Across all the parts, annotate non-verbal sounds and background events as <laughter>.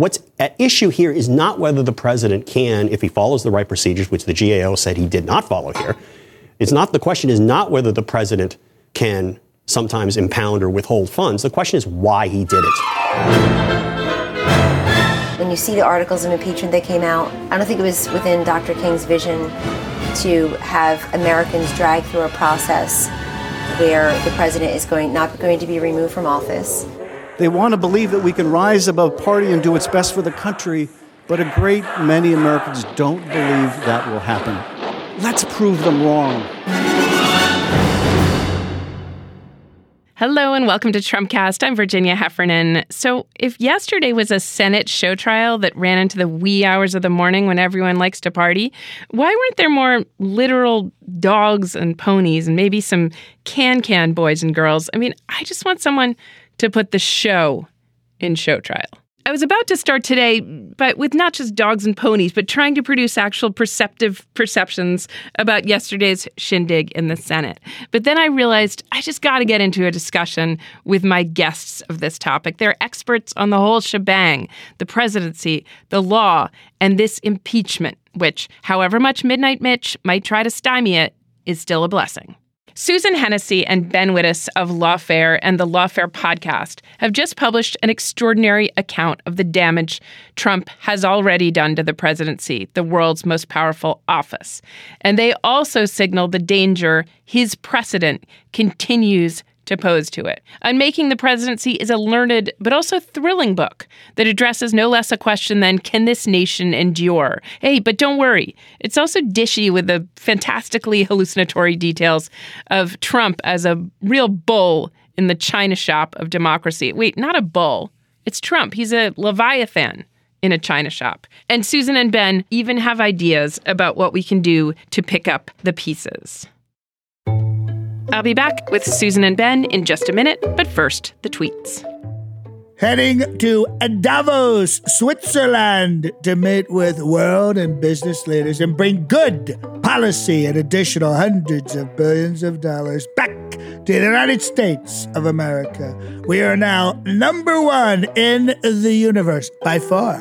What's at issue here is not whether the president can, if he follows the right procedures, which the GAO said he did not follow here. It's not the question is not whether the president can sometimes impound or withhold funds. The question is why he did it. When you see the articles of impeachment that came out, I don't think it was within Dr. King's vision to have Americans drag through a process where the president is going not going to be removed from office. They want to believe that we can rise above party and do what's best for the country, but a great many Americans don't believe that will happen. Let's prove them wrong. Hello and welcome to Trumpcast. I'm Virginia Heffernan. So, if yesterday was a Senate show trial that ran into the wee hours of the morning when everyone likes to party, why weren't there more literal dogs and ponies and maybe some can can boys and girls? I mean, I just want someone to put the show in show trial. I was about to start today, but with not just dogs and ponies, but trying to produce actual perceptive perceptions about yesterday's shindig in the Senate. But then I realized I just got to get into a discussion with my guests of this topic. They're experts on the whole shebang the presidency, the law, and this impeachment, which, however much Midnight Mitch might try to stymie it, is still a blessing. Susan Hennessey and Ben Wittes of Lawfare and the Lawfare podcast have just published an extraordinary account of the damage Trump has already done to the presidency, the world's most powerful office. And they also signal the danger his precedent continues to pose to it. Unmaking the Presidency is a learned but also thrilling book that addresses no less a question than can this nation endure? Hey, but don't worry. It's also dishy with the fantastically <laughs> hallucinatory details of Trump as a real bull in the china shop of democracy. Wait, not a bull. It's Trump. He's a leviathan in a china shop. And Susan and Ben even have ideas about what we can do to pick up the pieces. I'll be back with Susan and Ben in just a minute, but first, the tweets. Heading to Davos, Switzerland to meet with world and business leaders and bring good policy and additional hundreds of billions of dollars back to the United States of America. We are now number one in the universe by far.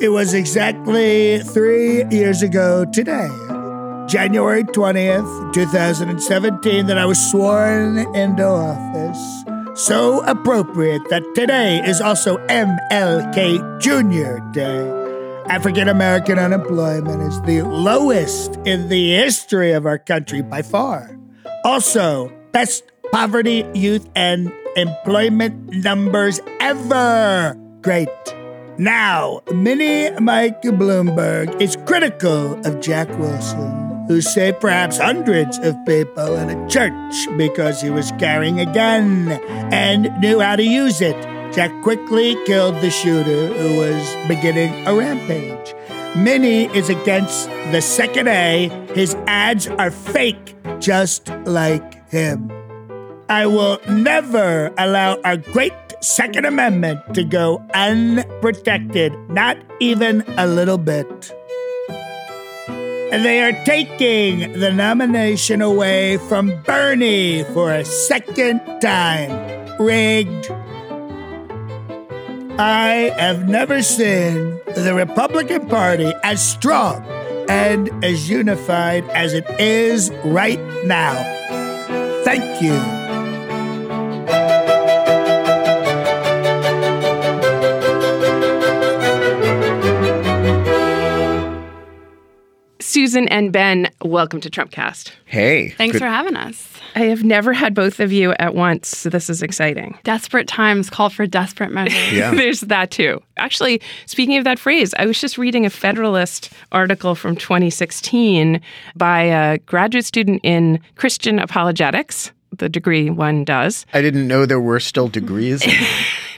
It was exactly three years ago today January 20th, 2017, that I was sworn into office. So appropriate that today is also MLK Jr. Day. African American unemployment is the lowest in the history of our country by far. Also, best poverty, youth, and employment numbers ever. Great. Now, Mini Mike Bloomberg is critical of Jack Wilson who saved perhaps hundreds of people in a church because he was carrying a gun and knew how to use it. Jack quickly killed the shooter who was beginning a rampage. Mini is against the second A. His ads are fake, just like him. I will never allow our great Second Amendment to go unprotected, not even a little bit. They are taking the nomination away from Bernie for a second time. Rigged. I have never seen the Republican Party as strong and as unified as it is right now. Thank you. Susan and Ben, welcome to Trumpcast. Hey. Thanks good- for having us. I have never had both of you at once, so this is exciting. Desperate times call for desperate measures. Yeah. <laughs> There's that too. Actually, speaking of that phrase, I was just reading a Federalist article from 2016 by a graduate student in Christian apologetics, the degree one does. I didn't know there were still degrees. <laughs>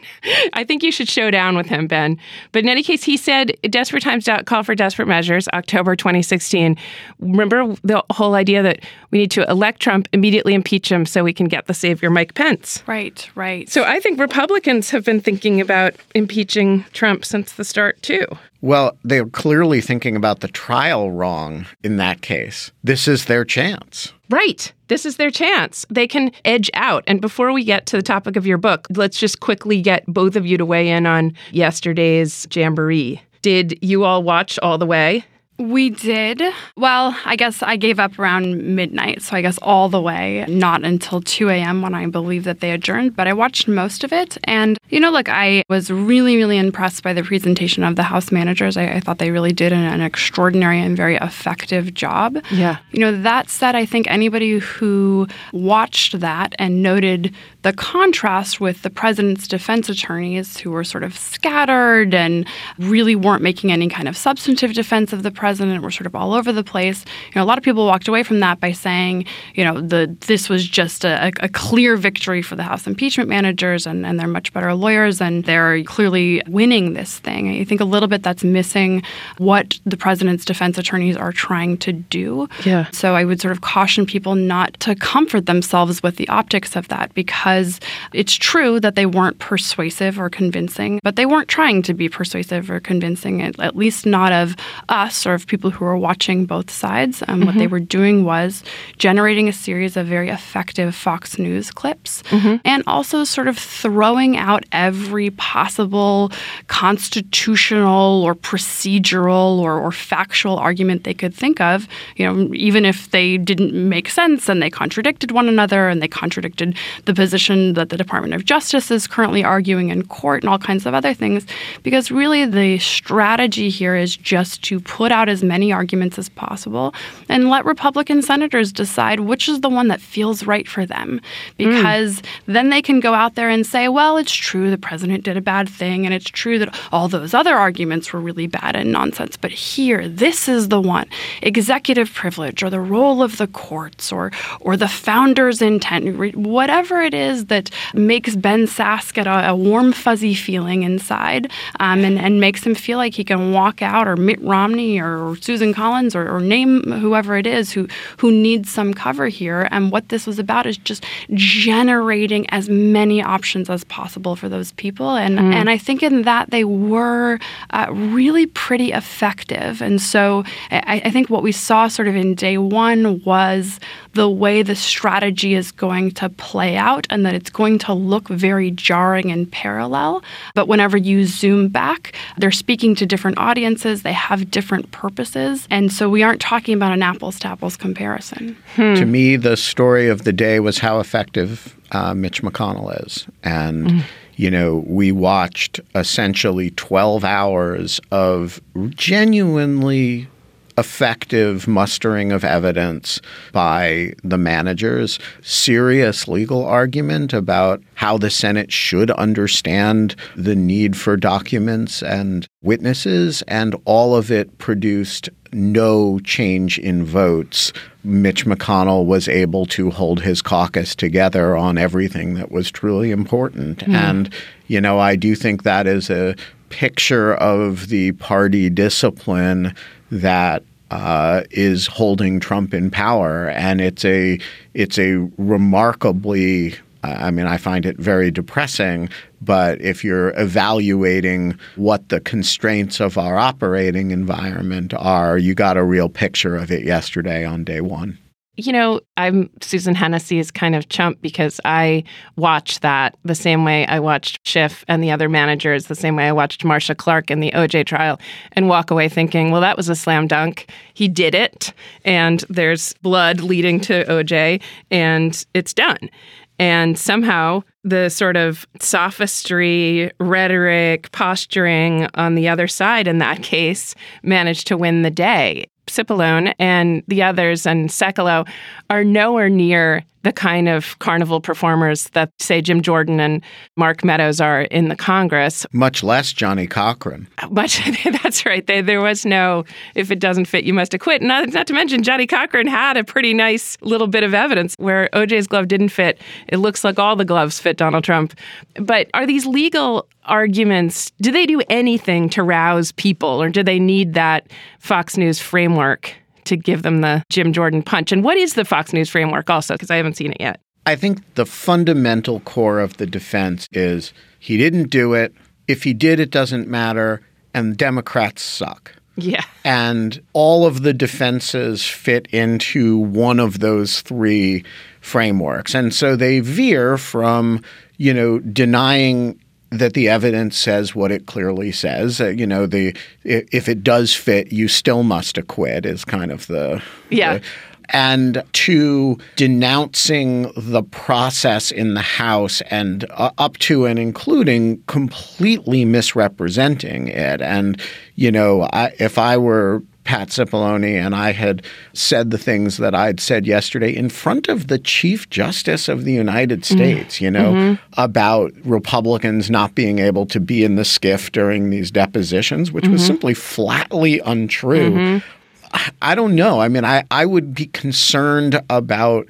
I think you should show down with him, Ben. But in any case, he said, Desperate times call for desperate measures, October 2016. Remember the whole idea that we need to elect Trump, immediately impeach him so we can get the savior Mike Pence. Right, right. So I think Republicans have been thinking about impeaching Trump since the start, too. Well, they're clearly thinking about the trial wrong in that case. This is their chance. Right. This is their chance. They can edge out. And before we get to the topic of your book, let's just quickly get both of you to weigh in on yesterday's jamboree. Did you all watch all the way? We did. Well, I guess I gave up around midnight, so I guess all the way, not until 2 a.m. when I believe that they adjourned, but I watched most of it. And, you know, look, I was really, really impressed by the presentation of the House managers. I, I thought they really did an, an, extraordinary and very effective job. Yeah. You know, that said, I think anybody who watched that and noted the contrast with the president's defense attorneys who were sort of scattered and really weren't making any kind of substantive defense of the president, were sort of all over the place. You know, a lot of people walked away from that by saying, you know, the this was just a, a clear victory for the House impeachment managers and, and they're much better lawyers and they're clearly winning this thing. I think a little bit that's missing what the president's defense attorneys are trying to do. Yeah. So I would sort of caution people not to comfort themselves with the optics of that because because it's true that they weren't persuasive or convincing, but they weren't trying to be persuasive or convincing, at least not of us or of people who were watching both sides. Um, mm-hmm. What they were doing was generating a series of very effective Fox News clips mm-hmm. and also sort of throwing out every possible constitutional or procedural or, or factual argument they could think of, you know, even if they didn't make sense and they contradicted one another and they contradicted the position position that the Department of Justice is currently arguing in court and all kinds of other things. Because really, the strategy here is just to put out as many arguments as possible and let Republican senators decide which is the one that feels right for them. Because mm. then they can go out there and say, well, it's true the president did a bad thing, and it's true that all those other arguments were really bad and nonsense. But here, this is the one executive privilege or the role of the courts or, or the founder's intent, whatever it is that makes Ben Sasse get a, a warm, fuzzy feeling inside um, and, and makes him feel like he can walk out, or Mitt Romney or Susan Collins, or, or name whoever it is who, who needs some cover here. And what this was about is just generating as many options as possible for those people. And, mm. and I think in that they were uh, really pretty effective. And so I, I think what we saw sort of in day one was the way the strategy is going to play out and that it's going to look very jarring and parallel. But whenever you zoom back, they're speaking to different audiences, they have different purposes. And so we aren't talking about an apples to apples comparison. Hmm. To me, the story of the day was how effective uh, Mitch McConnell is. And mm you know, we watched essentially 12 hours of genuinely effective mustering of evidence by the managers, serious legal argument about how the Senate should understand the need for documents and witnesses, and all of it produced no change in votes. Mitch McConnell was able to hold his caucus together on everything that was truly important. Mm. And, you know, I do think that is a picture of the party discipline that uh, is holding Trump in power, and it's a it's a remarkably. I mean, I find it very depressing. But if you're evaluating what the constraints of our operating environment are, you got a real picture of it yesterday on day one you know, I'm Susan Hennessey's kind of chump because I watch that the same way I watched Schiff and the other managers, the same way I watched Marcia Clark in the OJ trial, and walk away thinking, well, that was a slam dunk. He did it, and there's blood leading to OJ, and it's done. And somehow the sort of sophistry, rhetoric, posturing on the other side in that case managed to win the day. Cipollone and the others and Sekulow are nowhere near the kind of carnival performers that, say, Jim Jordan and Mark Meadows are in the Congress. Much less Johnnie Cochran. Uh, much. <laughs> That's right. They, there was no, if it doesn't fit, you must acquit. Not, not to mention, Johnnie Cochran had a pretty nice little bit of evidence where OJ's glove didn't fit. It looks like all the gloves fit Donald Trump. But are these legal arguments, do they do anything to rouse people or do they need that Fox News framework to give them the Jim Jordan punch? And what is the Fox News framework also? Because I haven't seen it yet. I think the fundamental core of the defense is he didn't do it. If he did, it doesn't matter. and Democrats suck. Yeah. And all of the defenses fit into one of those three frameworks. And so they veer from, you know, denying that the evidence says what it clearly says. Uh, you know, the if it does fit, you still must acquit is kind of the yeah. The, and to denouncing the process in the House and uh, up to and including completely misrepresenting it. And, you know, I, if I were Pat Cipollone and I had said the things that I'd said yesterday in front of the Chief Justice of the United mm-hmm. States, mm. you know, mm-hmm. about Republicans not being able to be in the SCIF during these depositions, which mm-hmm. was simply flatly untrue. Mm-hmm. I don't know. I mean, I, I would be concerned about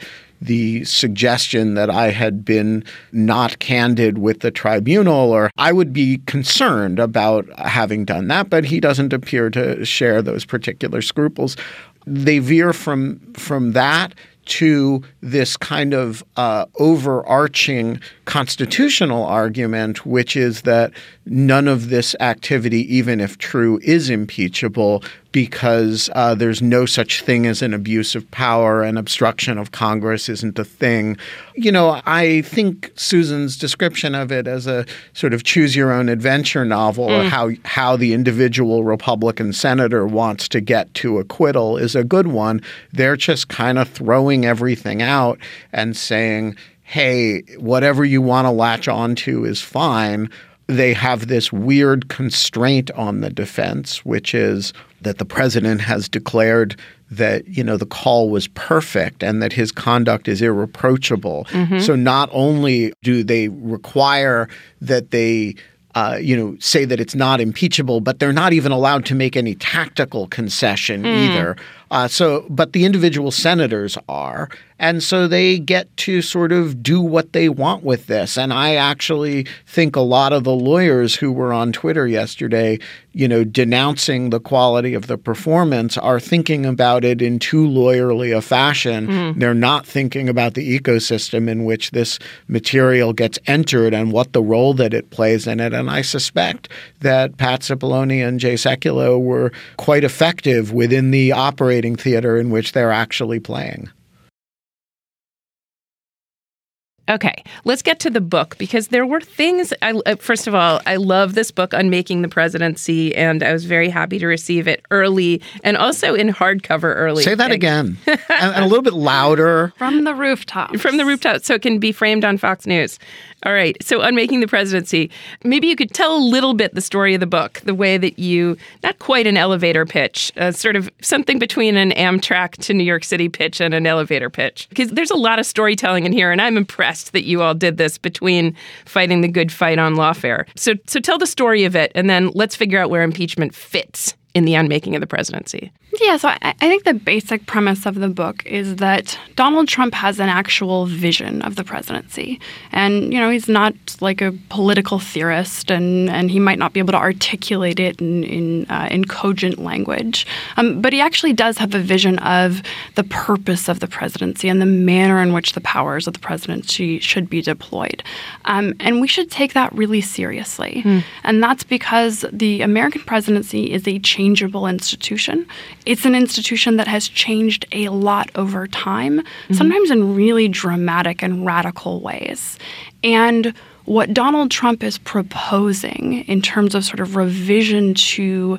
the suggestion that I had been not candid with the tribunal, or I would be concerned about having done that, but he doesn't appear to share those particular scruples. They veer from from that to this kind of uh, overarching constitutional argument, which is that none of this activity, even if true, is impeachable because uh, there's no such thing as an abuse of power and obstruction of Congress isn't a thing. You know, I think Susan's description of it as a sort of choose your own adventure novel mm. or how how the individual Republican senator wants to get to acquittal is a good one. They're just kind of throwing everything out and saying, hey, whatever you want to latch onto is fine they have this weird constraint on the defense, which is that the president has declared that you know the call was perfect and that his conduct is irreproachable. Mm-hmm. So not only do they require that they uh, you know, say that it's not impeachable, but they're not even allowed to make any tactical concession mm. either. Uh, so, but the individual senators are, and so they get to sort of do what they want with this. And I actually think a lot of the lawyers who were on Twitter yesterday, you know, denouncing the quality of the performance are thinking about it in too lawyerly a fashion. Mm. They're not thinking about the ecosystem in which this material gets entered and what the role that it plays in it. And I suspect that Pat Cipollone and Jay Sekulow were quite effective within the operating theater in which they're actually playing. Okay, let's get to the book because there were things. I, uh, first of all, I love this book, Unmaking the Presidency, and I was very happy to receive it early and also in hardcover early. Say that again, <laughs> and, and, a little bit louder. From the rooftop. From the rooftop, so it can be framed on Fox News. All right. So, Unmaking the Presidency, maybe you could tell a little bit the story of the book, the way that you, not quite an elevator pitch, uh, sort of something between an Amtrak to New York City pitch and an elevator pitch. Because there's a lot of storytelling in here, and I'm impressed that you all did this between fighting the good fight on lawfare. So, so tell the story of it, and then let's figure out where impeachment fits in the unmaking of the presidency. Yeah, so I, I, think the basic premise of the book is that Donald Trump has an actual vision of the presidency. And, you know, he's not like a political theorist and, and he might not be able to articulate it in, in, uh, in cogent language. Um, but he actually does have a vision of the purpose of the presidency and the manner in which the powers of the presidency should be deployed. Um, and we should take that really seriously. Mm. And that's because the American presidency is a changeable institution it's an institution that has changed a lot over time, mm-hmm. sometimes in really dramatic and radical ways. And what Donald Trump is proposing in terms of sort of revision to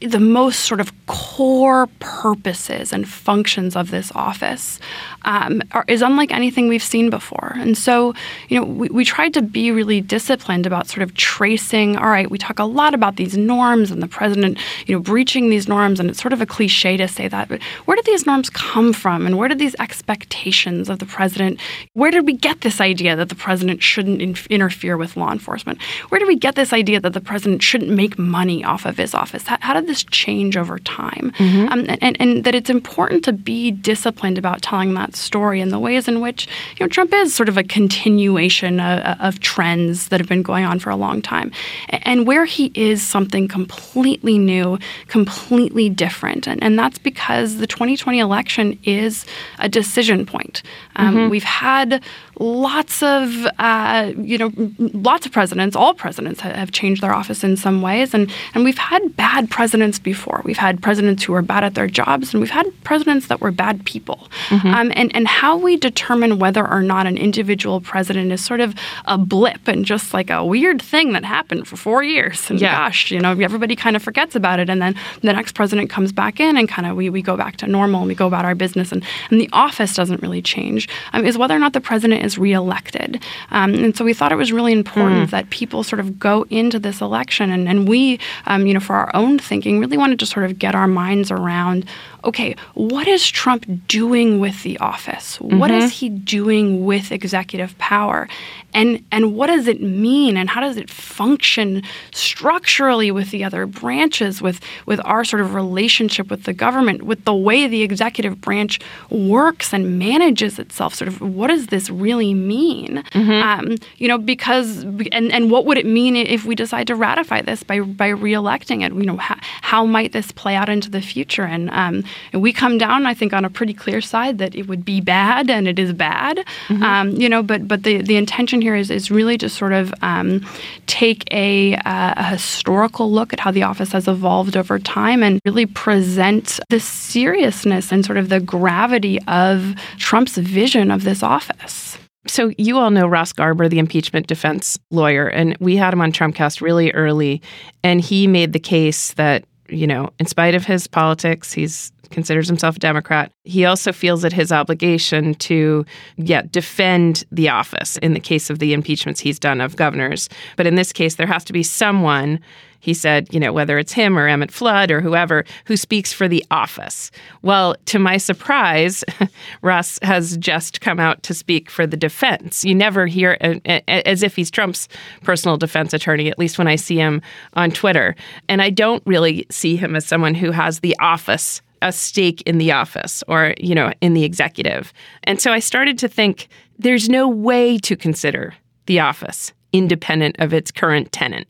the most sort of core purposes and functions of this office um, are, is unlike anything we've seen before. And so, you know, we, we tried to be really disciplined about sort of tracing. All right, we talk a lot about these norms and the president, you know, breaching these norms, and it's sort of a cliche to say that. But where did these norms come from, and where did these expectations of the president? Where did we get this idea that the president shouldn't in- interfere with law enforcement? Where did we get this idea that the president shouldn't make money off of his office? How, how did this change over time? Mm-hmm. Um, and, and that it's important to be disciplined about telling that story and the ways in which you know Trump is sort of a continuation of, of trends that have been going on for a long time, and where he is something completely new, completely different, and, and that's because the 2020 election is a decision point. Um, mm-hmm. We've had lots of uh, you know lots of presidents, all presidents have changed their office in some ways, and and we've had bad presidents before. We've had presidents who were bad at their jobs, and we've had presidents that were bad people. Mm-hmm. Um, and and how we determine whether or not an individual president is sort of a blip and just like a weird thing that happened for four years, and yeah. gosh, you know, everybody kind of forgets about it, and then the next president comes back in, and kind of we, we go back to normal, and we go about our business, and and the office doesn't really change. Um, is whether or not the president is reelected. Um, and so we thought it was really important mm. that people sort of go into this election, and, and we, um, you know, for our own thinking, really wanted to sort of get our minds around okay, what is Trump doing with the office? Mm-hmm. What is he doing with executive power? And and what does it mean and how does it function structurally with the other branches with with our sort of relationship with the government, with the way the executive branch works and manages itself? Sort of what does this really mean? Mm-hmm. Um, you know, because and and what would it mean if we decide to ratify this by by reelecting it? You know, how, how might this play out into the future? And um, and we come down, I think, on a pretty clear side that it would be bad and it is bad. Mm-hmm. Um, you know, but but the, the intention here is, is really to sort of um, take a, uh, a historical look at how the office has evolved over time and really present the seriousness and sort of the gravity of Trump's vision of this office. So you all know Ross Garber, the impeachment defense lawyer, and we had him on Trumpcast really early, and he made the case that you know, in spite of his politics, he's considers himself a Democrat. He also feels it his obligation to, yeah, defend the office in the case of the impeachments he's done of governors. But in this case, there has to be someone he said, you know, whether it's him or Emmett Flood or whoever who speaks for the office. Well, to my surprise, <laughs> Russ has just come out to speak for the defense. You never hear as if he's Trump's personal defense attorney, at least when I see him on Twitter. And I don't really see him as someone who has the office a stake in the office or you know in the executive and so i started to think there's no way to consider the office independent of its current tenant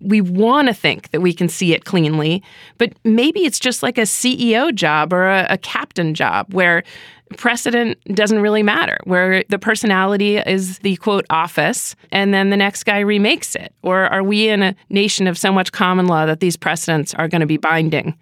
we want to think that we can see it cleanly, but maybe it's just like a CEO job or a, a, captain job where precedent doesn't really matter, where the personality is the quote office and then the next guy remakes it? Or are we in a nation of so much common law that these precedents are going to be binding?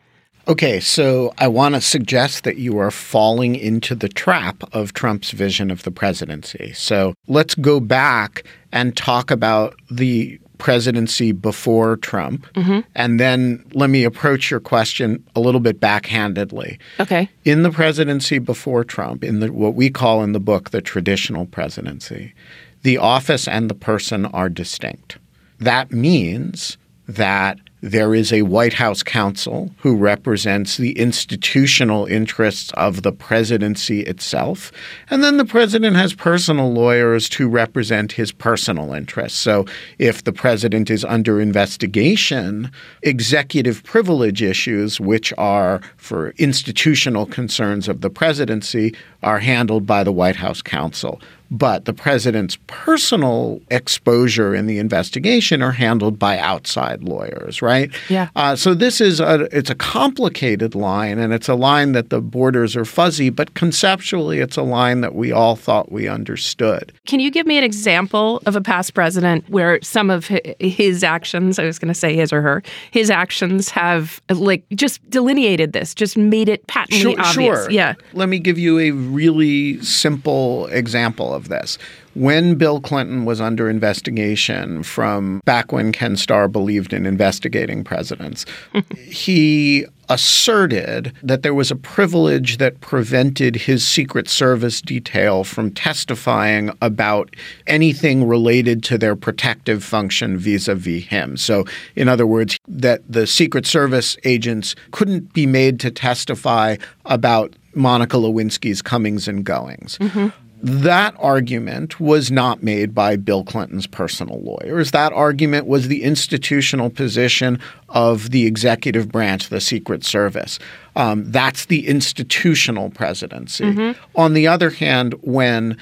Okay, so I want to suggest that you are falling into the trap of Trump's vision of the presidency. So let's go back and talk about the presidency before Trump. Mm-hmm. And then let me approach your question a little bit backhandedly. Okay. In the presidency before Trump, in the, what we call in the book the traditional presidency, the office and the person are distinct. That means that there is a White House counsel who represents the institutional interests of the presidency itself. And then the president has personal lawyers to represent his personal interests. So if the president is under investigation, executive privilege issues, which are for institutional concerns of the presidency, are handled by the White House counsel but the president's personal exposure in the investigation are handled by outside lawyers, right? Yeah. Uh, so this is a it's a complicated line, and it's a line that the borders are fuzzy, but conceptually, it's a line that we all thought we understood. Can you give me an example of a past president where some of his actions, I was going to say his or her, his actions have like just delineated this, just made it patently sure, obvious? Sure. Yeah. Let me give you a really simple example of this. When Bill Clinton was under investigation from back when Ken Starr believed in investigating presidents, <laughs> he asserted that there was a privilege that prevented his Secret Service detail from testifying about anything related to their protective function vis a vis him. So, in other words, that the Secret Service agents couldn't be made to testify about Monica Lewinsky's comings and goings. Mm-hmm. That argument was not made by Bill Clinton's personal lawyers. That argument was the institutional position of the executive branch, the Secret Service. Um, that's the institutional presidency. Mm-hmm. On the other hand, when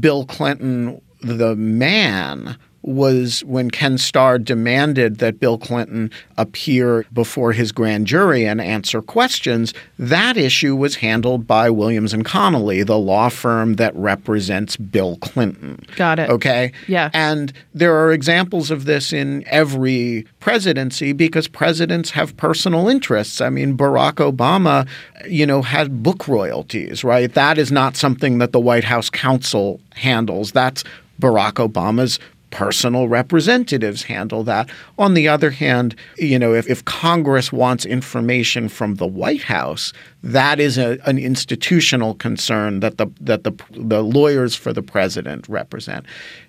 Bill Clinton, the man, was when Ken Starr demanded that Bill Clinton appear before his grand jury and answer questions, that issue was handled by Williams and Connolly, the law firm that represents Bill Clinton. Got it. Okay? Yeah. And there are examples of this in every presidency because presidents have personal interests. I mean, Barack Obama, you know, had book royalties, right? That is not something that the White House counsel handles. That's Barack Obama's personal representatives handle that. On the other hand, you know, if, if Congress wants information from the White House, that is a, an institutional concern that the that the the lawyers for the president represent.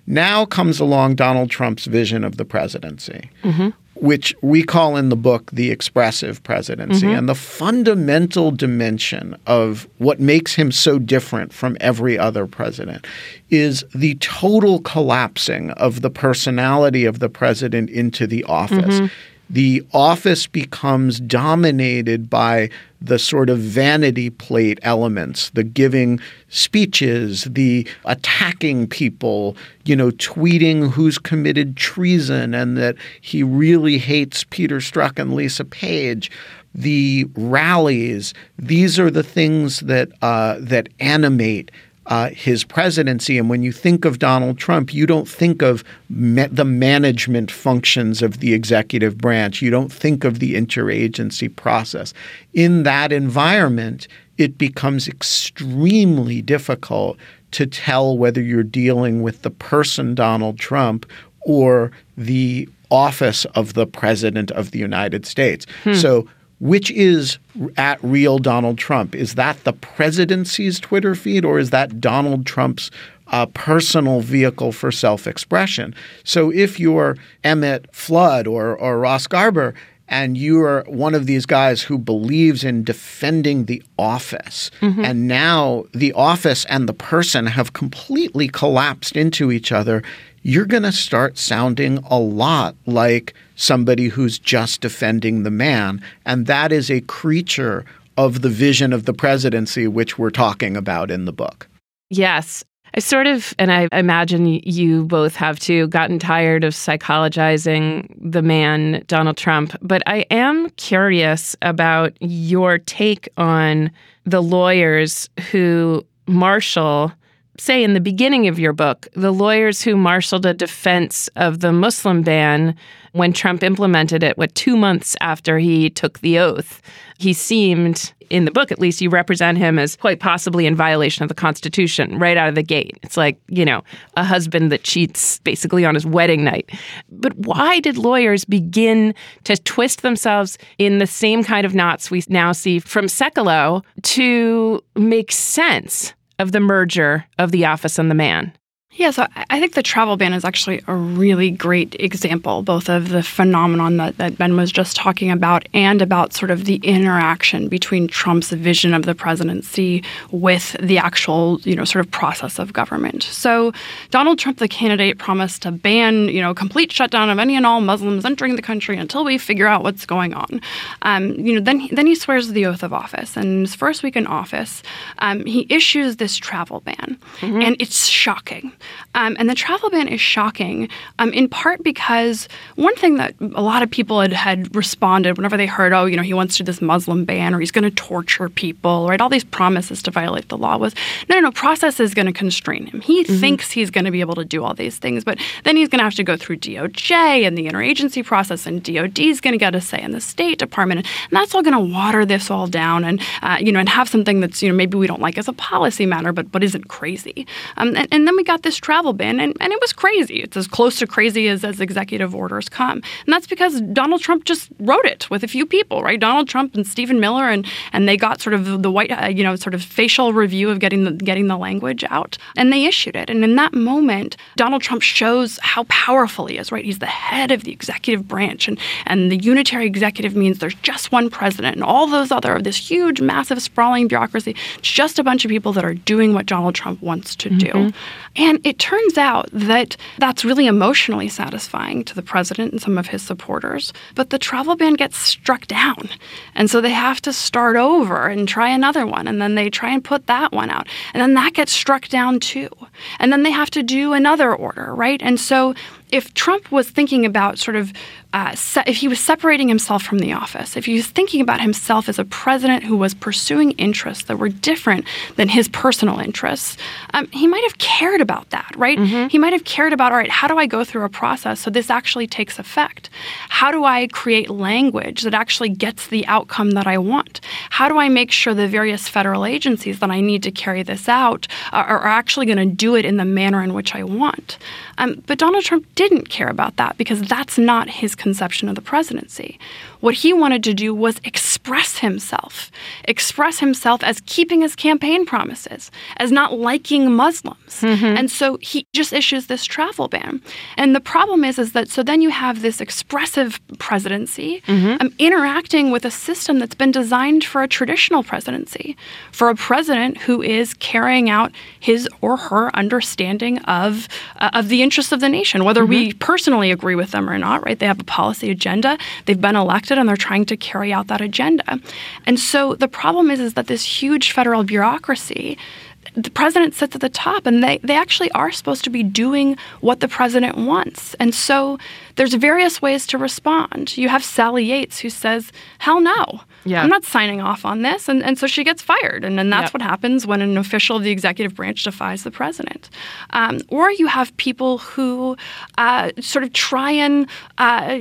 Now comes along Donald Trump's vision of the presidency. Mm-hmm. Which we call in the book the expressive presidency. Mm-hmm. And the fundamental dimension of what makes him so different from every other president is the total collapsing of the personality of the president into the office. Mm-hmm. The office becomes dominated by the sort of vanity plate elements, the giving speeches, the attacking people, you know, tweeting who's committed treason and that he really hates Peter Strzok and Lisa Page. The rallies, these are the things that uh, that animate uh, his presidency. And when you think of Donald Trump, you don't think of ma- the management functions of the executive branch. You don't think of the interagency process. In that environment, it becomes extremely difficult to tell whether you're dealing with the person Donald Trump or the office of the president of the United States. So which is at real Donald Trump? Is that the presidency's Twitter feed or is that Donald Trump's uh, personal vehicle for self expression? So if you're Emmett Flood or, or Ross Garber, and you are one of these guys who believes in defending the office, and now the office and the person have completely collapsed into each other, you're going to start sounding a lot like somebody who's just defending the man. And that is a creature of the vision of the presidency, which we're talking about in the book. Yes. I sort of, and I imagine you both have too, gotten tired of psychologizing the man, Donald Trump. But I am curious about your take on the lawyers who marshal, say, in the beginning of your book, the lawyers who marshaled a defense of the Muslim ban when Trump implemented it, what, two months after he took the oath. He seemed, in the book at least, you represent him as quite possibly in violation of the Constitution right out of the gate. It's like, you know, a husband that cheats basically on his wedding night. But why did lawyers begin to twist themselves in the same kind of knots we now see from Sekulow to make sense of the merger of the office and the man? Yeah, so I- I think the travel ban is actually a really great example, both of the phenomenon that, that Ben was just talking about and about sort of the interaction between Trump's vision of the presidency with the actual, you know, sort of process of government. So Donald Trump, the candidate, promised to ban, you know, complete shutdown of any and all Muslims entering the country until we figure out what's going on. Um, you know, then he, then he swears the oath of office, and his first week in office, um, he issues this travel ban, and it's shocking. Um, and the travel ban is shocking, um, in part because one thing that a lot of people had, had responded whenever they heard, oh, you know, he wants to do this Muslim ban or he's going to torture people, right? All these promises to violate the law was, no, no, no, process is going to constrain him. He thinks he's going to be able to do all these things, but then he's going to have to go through DOJ and the interagency process, and DOD is going to get a say in the State Department, and that's all going to water this all down, and uh, you know, and have something that's you know maybe we don't like as a policy matter, but but isn't crazy. Um, and, and then we got this travel ban, and, and it was crazy. It's as close to crazy as as executive orders come, and that's because Donald Trump just wrote it with a few people, right? Donald Trump and Stephen Miller, and and they got sort of the white, uh, you know, sort of facial review of getting the getting the language out, and they issued it. And in that moment, Donald Trump shows how powerful he is, right? He's the head of the executive branch, and and the unitary executive means there's just one president, and all those other of this huge, massive, sprawling bureaucracy. It's just a bunch of people that are doing what Donald Trump wants to do. And it turns out that that's really emotionally satisfying to the president and some of his supporters. But the travel ban gets struck down. And so they have to start over and try another one. And then they try and put that one out. And then that gets struck down too. And then they have to do another order, right? And so if Trump was thinking about sort of, uh, se- if he was separating himself from the office, if he was thinking about himself as a president who was pursuing interests that were different than his personal interests, um, he might have cared about that, right? He might have cared about, all right, how do I go through a process so this actually takes effect? How do I create language that actually gets the outcome that I want? How do I make sure the various federal agencies that I need to carry this out are, are actually going to do it in the manner in which I want? Um, but Donald Trump didn't care about that because that's not his conception of the presidency. What he wanted to do was express himself, express himself as keeping his campaign promises, as not liking Muslims. And so he just issues this travel ban. And the problem is, is that so then you have this expressive presidency um, interacting with a system that's been designed for a traditional presidency, for a president who is carrying out his or her understanding of uh, of the interests of the nation, whether we personally agree with them or not. Right? They have a policy agenda. They've been elected, and they're trying to carry out that agenda. And so the problem is, is that this huge federal bureaucracy the president sits at the top and they, they actually are supposed to be doing what the president wants. And so there's various ways to respond. You have Sally Yates who says, hell no. Yeah. I'm not signing off on this. And, and so she gets fired. And then that's Yep. what happens when an official of the executive branch defies the president. Um, or you have people who uh, sort of try and uh,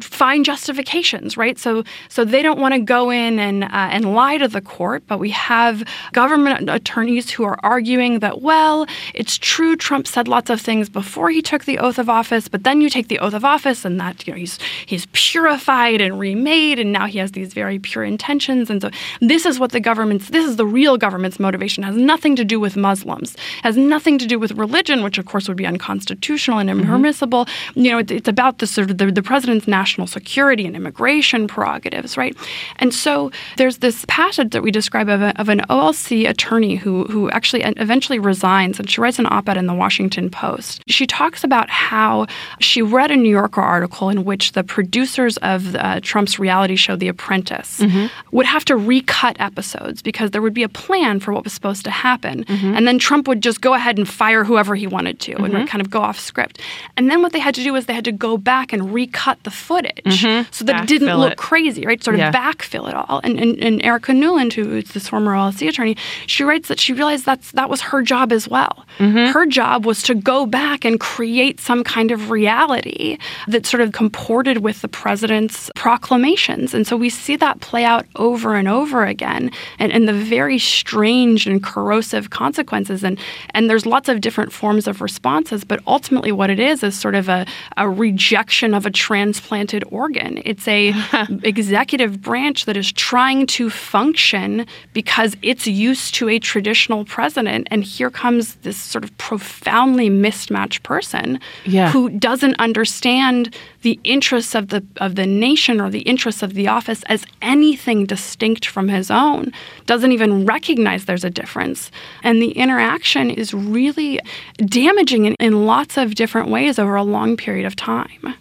find justifications, right? So, so they don't want to go in and, uh, and lie to the court, but we have government attorneys who are arguing that, well, it's true Trump said lots of things before he took the oath of office, but then you take the oath of office and that, you know, he's, he's purified and remade and now he has these very pure intentions. And so this is what the government's, this is the real government's motivation. It has nothing to do with Muslims, it has nothing to do with religion, which of course would be unconstitutional and impermissible. You know, it, it's about the sort of the, the president's national security and immigration prerogatives, right? And so there's this passage that we describe of, a, of an OLC attorney who, who actually eventually resigns, and she writes an op ed in the Washington Post. She talks about how she read a New Yorker article in which the producers of uh, Trump's reality show, The Apprentice, Mm-hmm. would have to recut episodes because there would be a plan for what was supposed to happen. Mm-hmm. And then Trump would just go ahead and fire whoever he wanted to and would mm-hmm. kind of go off script. And then what they had to do was they had to go back and recut the footage so that it didn't look it. crazy, right? Sort of Yeah. backfill it all. And, and, and Erica Newland, who is this former OLC attorney, she writes that she realized that's that was her job as well. Her job was to go back and create some kind of reality that sort of comported with the president's proclamations. And so we see that play out over and over again and, and the very strange and corrosive consequences. And, and there's lots of different forms of responses, but ultimately what it is is sort of a, a rejection of a transplanted organ. It's a <laughs> executive branch that is trying to function because it's used to a traditional president. And here comes this sort of profoundly mismatched person Yeah. who doesn't understand the interests of the of the nation or the interests of the office as anything distinct from his own. Doesn't even recognize there's a difference. And the interaction is really damaging in, in lots of different ways over a long period of time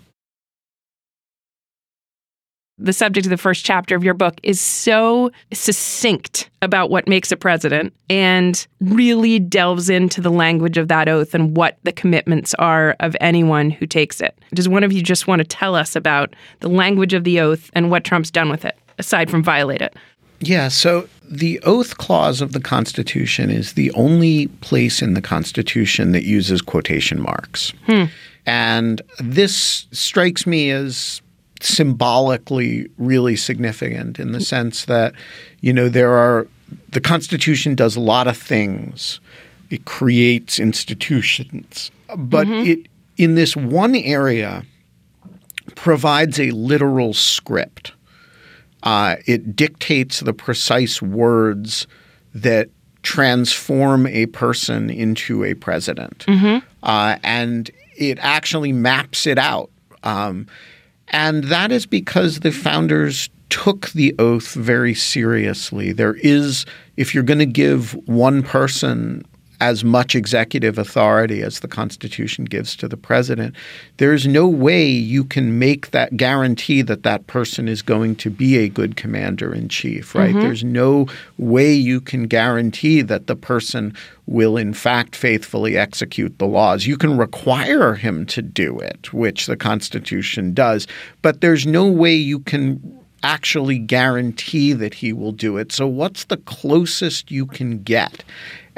the subject of the first chapter of your book is so succinct about what makes a president and really delves into the language of that oath and what the commitments are of anyone who takes it. Does one of you just want to tell us about the language of the oath and what Trump's done with it, aside from violate it? Yeah, so the oath clause of the Constitution is the only place in the Constitution that uses quotation marks. Hmm. And this strikes me as symbolically really significant in the sense that, you know, there are the Constitution does a lot of things. It creates institutions, but it in this one area provides a literal script. Uh, it dictates the precise words that transform a person into a president. Uh, and it actually maps it out. Um, and that is because the founders took the oath very seriously. There is, if you're going to give one person as much executive authority as the Constitution gives to the president, there's no way you can make that guarantee that that person is going to be a good commander in chief, right? Mm-hmm. There's no way you can guarantee that the person will, in fact, faithfully execute the laws. You can require him to do it, which the Constitution does, but there's no way you can actually guarantee that he will do it. So, what's the closest you can get?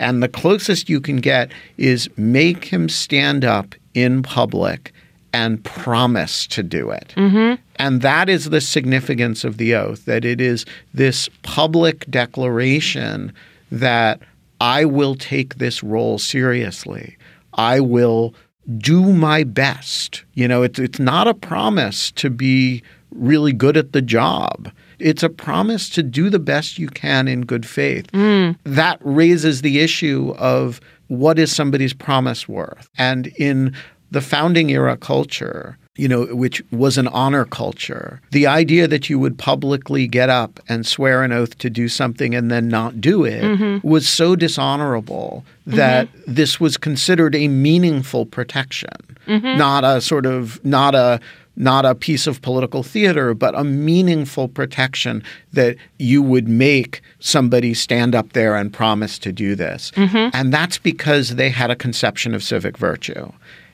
And the closest you can get is make him stand up in public and promise to do it. Mm-hmm. And that is the significance of the oath, that it is this public declaration that I will take this role seriously. I will do my best. You know, it's, it's not a promise to be really good at the job. It's a promise to do the best you can in good faith. Mm. That raises the issue of what is somebody's promise worth? And in the founding era culture, you know, which was an honor culture. The idea that you would publicly get up and swear an oath to do something and then not do it mm-hmm. was so dishonorable that mm-hmm. this was considered a meaningful protection, mm-hmm. not a sort of not a not a piece of political theater, but a meaningful protection that you would make somebody stand up there and promise to do this. Mm-hmm. And that's because they had a conception of civic virtue.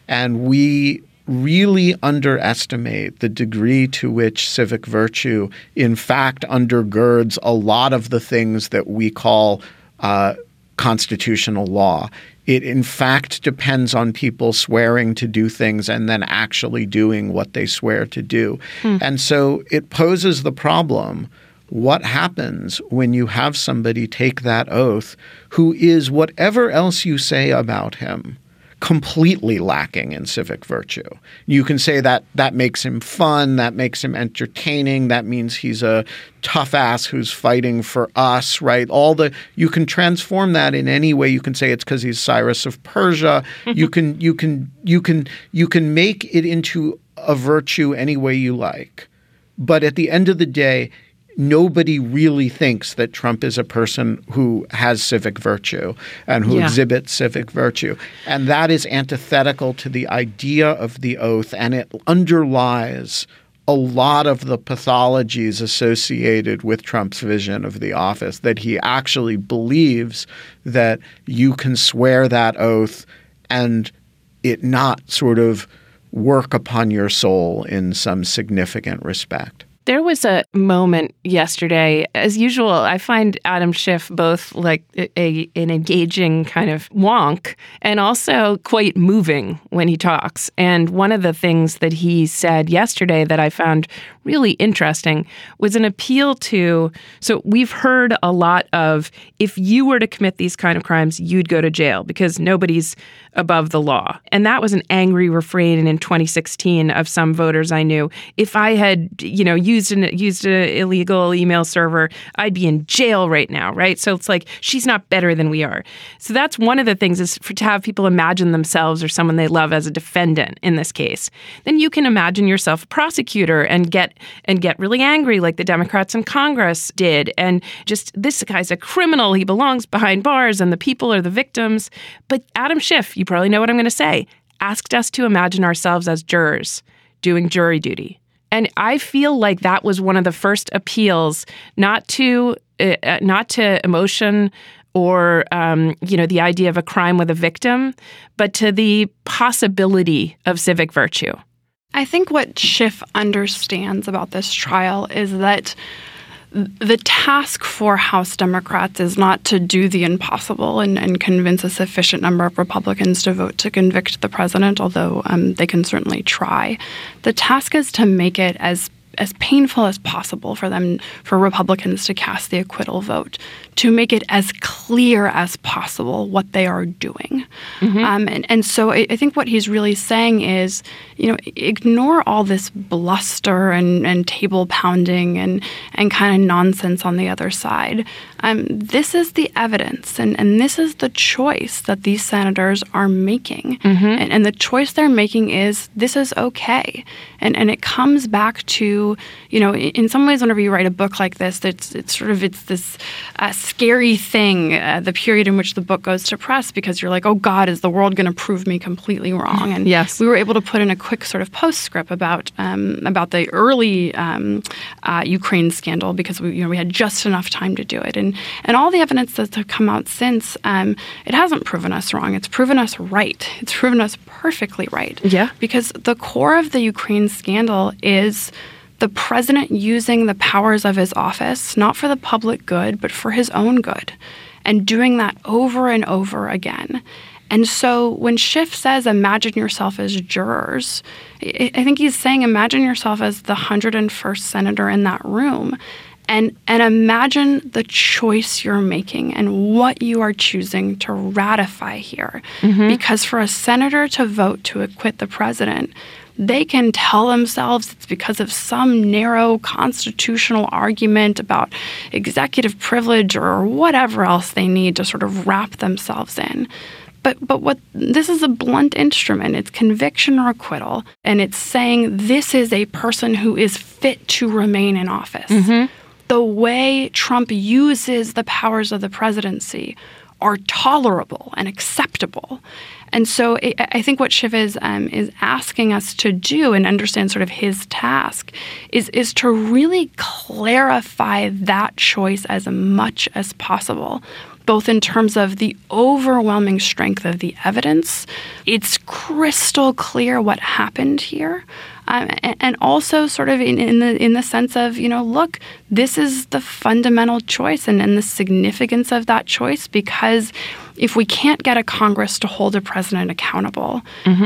And we really underestimate the degree to which civic virtue, in fact, undergirds a lot of the things that we call uh, constitutional law. It, in fact, depends on people swearing to do things and then actually doing what they swear to do. Hmm. And so it poses the problem what happens when you have somebody take that oath who is whatever else you say about him completely lacking in civic virtue. You can say that that makes him fun, that makes him entertaining, that means he's a tough ass who's fighting for us, right? All the you can transform that in any way. You can say it's because he's Cyrus of Persia. <laughs> you can you can you can you can make it into a virtue any way you like. But at the end of the day, nobody really thinks that Trump is a person who has civic virtue and who yeah. exhibits civic virtue. And that is antithetical to the idea of the oath, and it underlies a lot of the pathologies associated with Trump's vision of the office, that he actually believes that you can swear that oath and it not sort of work upon your soul in some significant respect. There was a moment yesterday. As usual, I find Adam Schiff both like a, a, an engaging kind of wonk and also quite moving when he talks. And one of the things that he said yesterday that I found really interesting was an appeal to so we've heard a lot of if you were to commit these kind of crimes you'd go to jail because nobody's above the law. And that was an angry refrain in 2016 of some voters I knew. If I had you know used an used an illegal email server I'd be in jail right now right? So it's like she's not better than we are. So that's one of the things is for, to have people imagine themselves or someone they love as a defendant in this case. Then you can imagine yourself a prosecutor and get and get really angry like the Democrats in Congress did. And just this guy's a criminal. He belongs behind bars and the people are the victims. But Adam Schiff, you probably know what I'm going to say, asked us to imagine ourselves as jurors doing jury duty. And I feel like that was one of the first appeals, not to uh, uh not to emotion or um, you know the idea of a crime with a victim, but to the possibility of civic virtue. I think what Schiff understands about this trial is that the task for House Democrats is not to do the impossible and, and, convince a sufficient number of Republicans to vote to convict the president, although um, they can certainly try. The task is to make it as as painful as possible for them for Republicans to cast the acquittal vote to make it as clear as possible what they are doing. Mm-hmm. Um, and, and so I, I, think what he's really saying is, you know, ignore all this bluster and, and table pounding and, and kind of nonsense on the other side. Um, this is the evidence and, and this is the choice that these senators are making. Mm-hmm. And, and the choice they're making is this is okay. And, and it comes back to you know, in some ways, whenever you write a book like this, it's it's sort of it's this uh, scary thing, uh, the period in which the book goes to press, because you're like, oh God, is the world going to prove me completely wrong? And yes. we were able to put in a quick sort of postscript about um, about the early um, uh, Ukraine scandal because we you know we had just enough time to do it, and and all the evidence that's come out since, um, it hasn't proven us wrong. It's proven us right. It's proven us perfectly right. Yeah. Because the core of the Ukraine scandal is the president using the powers of his office, not for the public good, but for his own good, and doing that over and over again. And so when Schiff says, imagine yourself as jurors, I think he's saying, imagine yourself as the 101st senator in that room. And, and imagine the choice you're making and what you are choosing to ratify here. Mm-hmm. Because for a senator to vote to acquit the president, they can tell themselves it's because of some narrow constitutional argument about executive privilege or whatever else they need to sort of wrap themselves in. But but what this is a blunt instrument. It's conviction or acquittal, and it's saying this is a person who is fit to remain in office. Mm-hmm. The way Trump uses the powers of the presidency are tolerable and acceptable. And so I think what Schiff is um, is asking us to do and understand sort of his task is is to really clarify that choice as much as possible both in terms of the overwhelming strength of the evidence. It's crystal clear what happened here. Um, and also sort of in, in the in the sense of you know look this is the fundamental choice and, and the significance of that choice because if we can't get a Congress to hold a president accountable,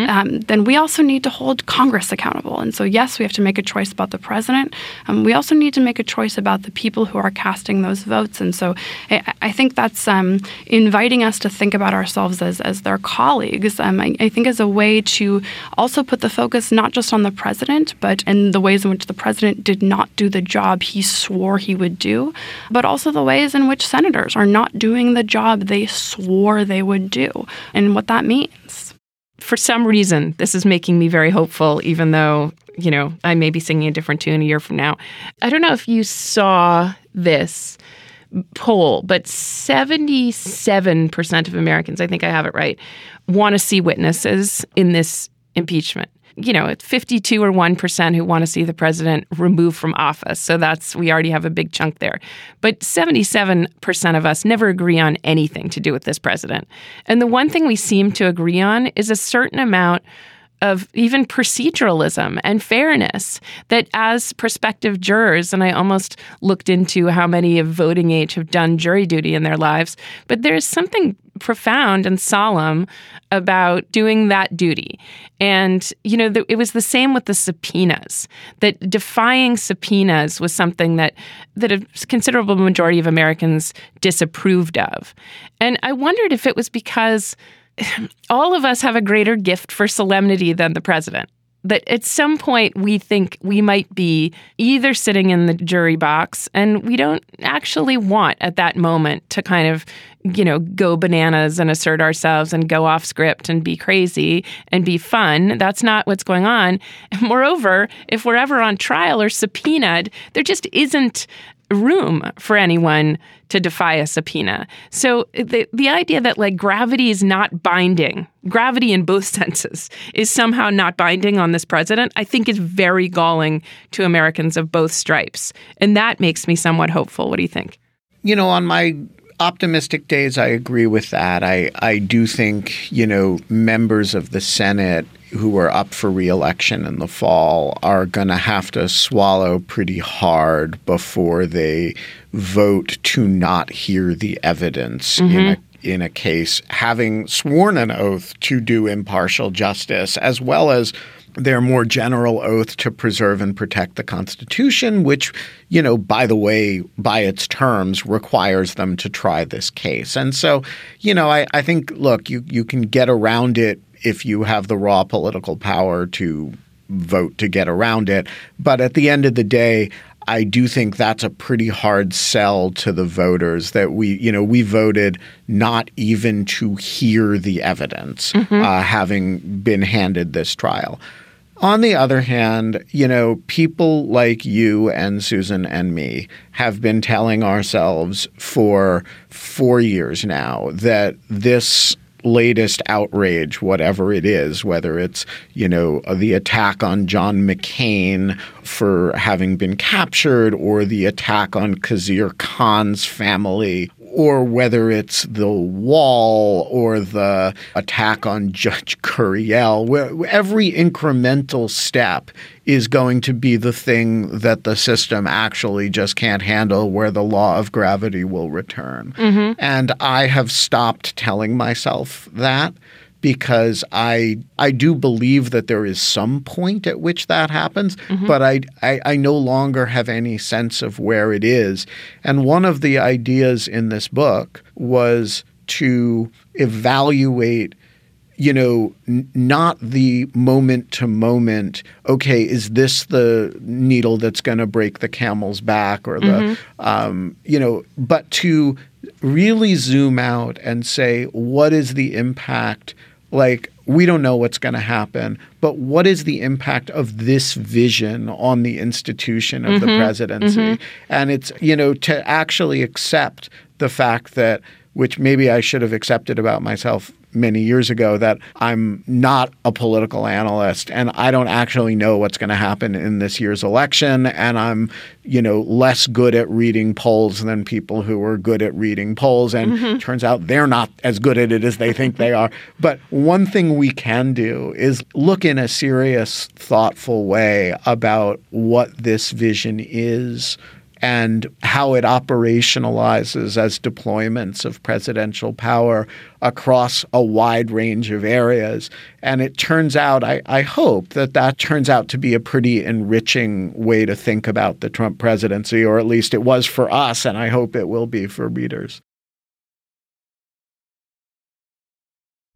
um, then we also need to hold Congress accountable. And so, yes, we have to make a choice about the president. Um, we also need to make a choice about the people who are casting those votes. And so, I, I think that's um, inviting us to think about ourselves as, as their colleagues. Um, I, I think as a way to also put the focus not just on the president, but in the ways in which the president did not do the job he swore he would do, but also the ways in which senators are not doing the job they swore they would do and what that means. for some reason, this is making me very hopeful, even though, you know, I may be singing a different tune a year from now. I don't know if you saw this poll, but 77% of Americans, I think I have it right, want to see witnesses in this impeachment. You know, 52 or 1% who want to see the president removed from office. So that's, we already have a big chunk there. But 77% of us never agree on anything to do with this president. And the one thing we seem to agree on is a certain amount of even proceduralism and fairness that as prospective jurors and I almost looked into how many of voting age have done jury duty in their lives but there's something profound and solemn about doing that duty. And you know the, it was the same with the subpoenas that defying subpoenas was something that that a considerable majority of Americans disapproved of. And I wondered if it was because <sighs> all of us have a greater gift for solemnity than the president. That at some point we think we might be either sitting in the jury box and we don't actually want at that moment to kind of, you know, go bananas and assert ourselves and go off script and be crazy and be fun. That's not what's going on. <laughs> Moreover, if we're ever on trial or subpoenaed, there just isn't room for anyone to defy a subpoena. So the the idea that like gravity is not binding, gravity in both <laughs> senses is somehow not binding on this president, I think is very galling to Americans of both stripes. And that makes me somewhat hopeful. What do you think? You know, on my optimistic days, I agree with that. I, I do think, you know, members of the Senate who are up for reelection in the fall are going to have to swallow pretty hard before they vote to not hear the evidence in mm-hmm. a in a case having sworn an oath to do impartial justice as well as their more general oath to preserve and protect the Constitution, which, you know, by the way, by its terms, requires them to try this case. And so, you know, I, I think, look, you, you can get around it if you have the raw political power to vote to get around it. But at the end of the day, I do think that's a pretty hard sell to the voters that we, you know, we voted not even to hear the evidence, uh, having been handed this trial. On the other hand, you know, people like you and Susan and me have been telling ourselves for four years now that this latest outrage, whatever it is, whether it's, you know, the attack on John McCain for having been captured or the attack on Khizr Khan's family or whether it's the wall or the attack on Judge Curiel, where every incremental step is going to be the thing that the system actually just can't handle, where the law of gravity will return. Mm-hmm. And I have stopped telling myself that because I I do believe that there is some point at which that happens, mm-hmm. but I, I, I no longer have any sense of where it is. And one of the ideas in this book was to evaluate you know, n- not the moment to moment, okay, is this the needle that's going to break the camel's back or the, mm-hmm. um, you know, but to really zoom out and say, what is the impact like we don't know what's going to happen, but what is the impact of this vision on the institution of mm-hmm. the presidency? Mm-hmm. And it's, you know, to actually accept the fact that, which maybe I should have accepted about myself many years ago that I'm not a political analyst and I don't actually know what's going to happen in this year's election. And I'm you know less good at reading polls than people who are good at reading polls. And mm-hmm. turns out they're not as good at it as they think they are. But one thing we can do is look in a serious thoughtful way about what this vision is and how it operationalizes as deployments of presidential power across a wide range of areas. And it turns out, I, I, hope that that turns out to be a pretty enriching way to think about the Trump presidency, or at least it was for us, and I hope it will be for readers.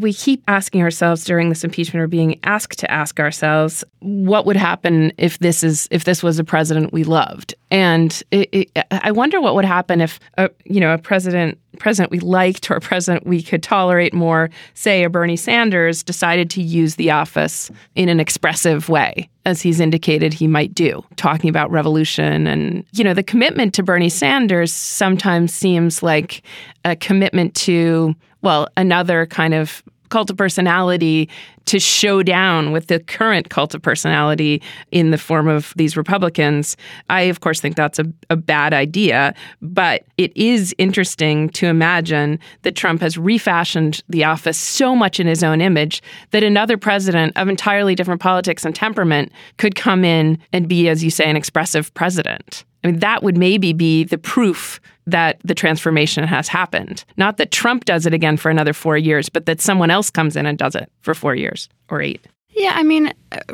We keep asking ourselves during this impeachment or being asked to ask ourselves what would happen if this is if this was a president we loved. And it, it, I wonder what would happen if a, you know a president president we liked or a president we could tolerate more, say a Bernie Sanders decided to use the office in an expressive way as he's indicated he might do, talking about revolution and you know the commitment to Bernie Sanders sometimes seems like a commitment to well, another kind of cult of personality to show down with the current cult of personality in the form of these Republicans. I, of course, think that's a, a, bad idea, but it is interesting to imagine that Trump has refashioned the office so much in his own image that another president of entirely different politics and temperament could come in and be, as you say, an expressive president. I mean, that would maybe be the proof that the transformation has happened. Not that Trump does it again for another four years, but that someone else comes in and does it for four years or eight. Yeah, I mean,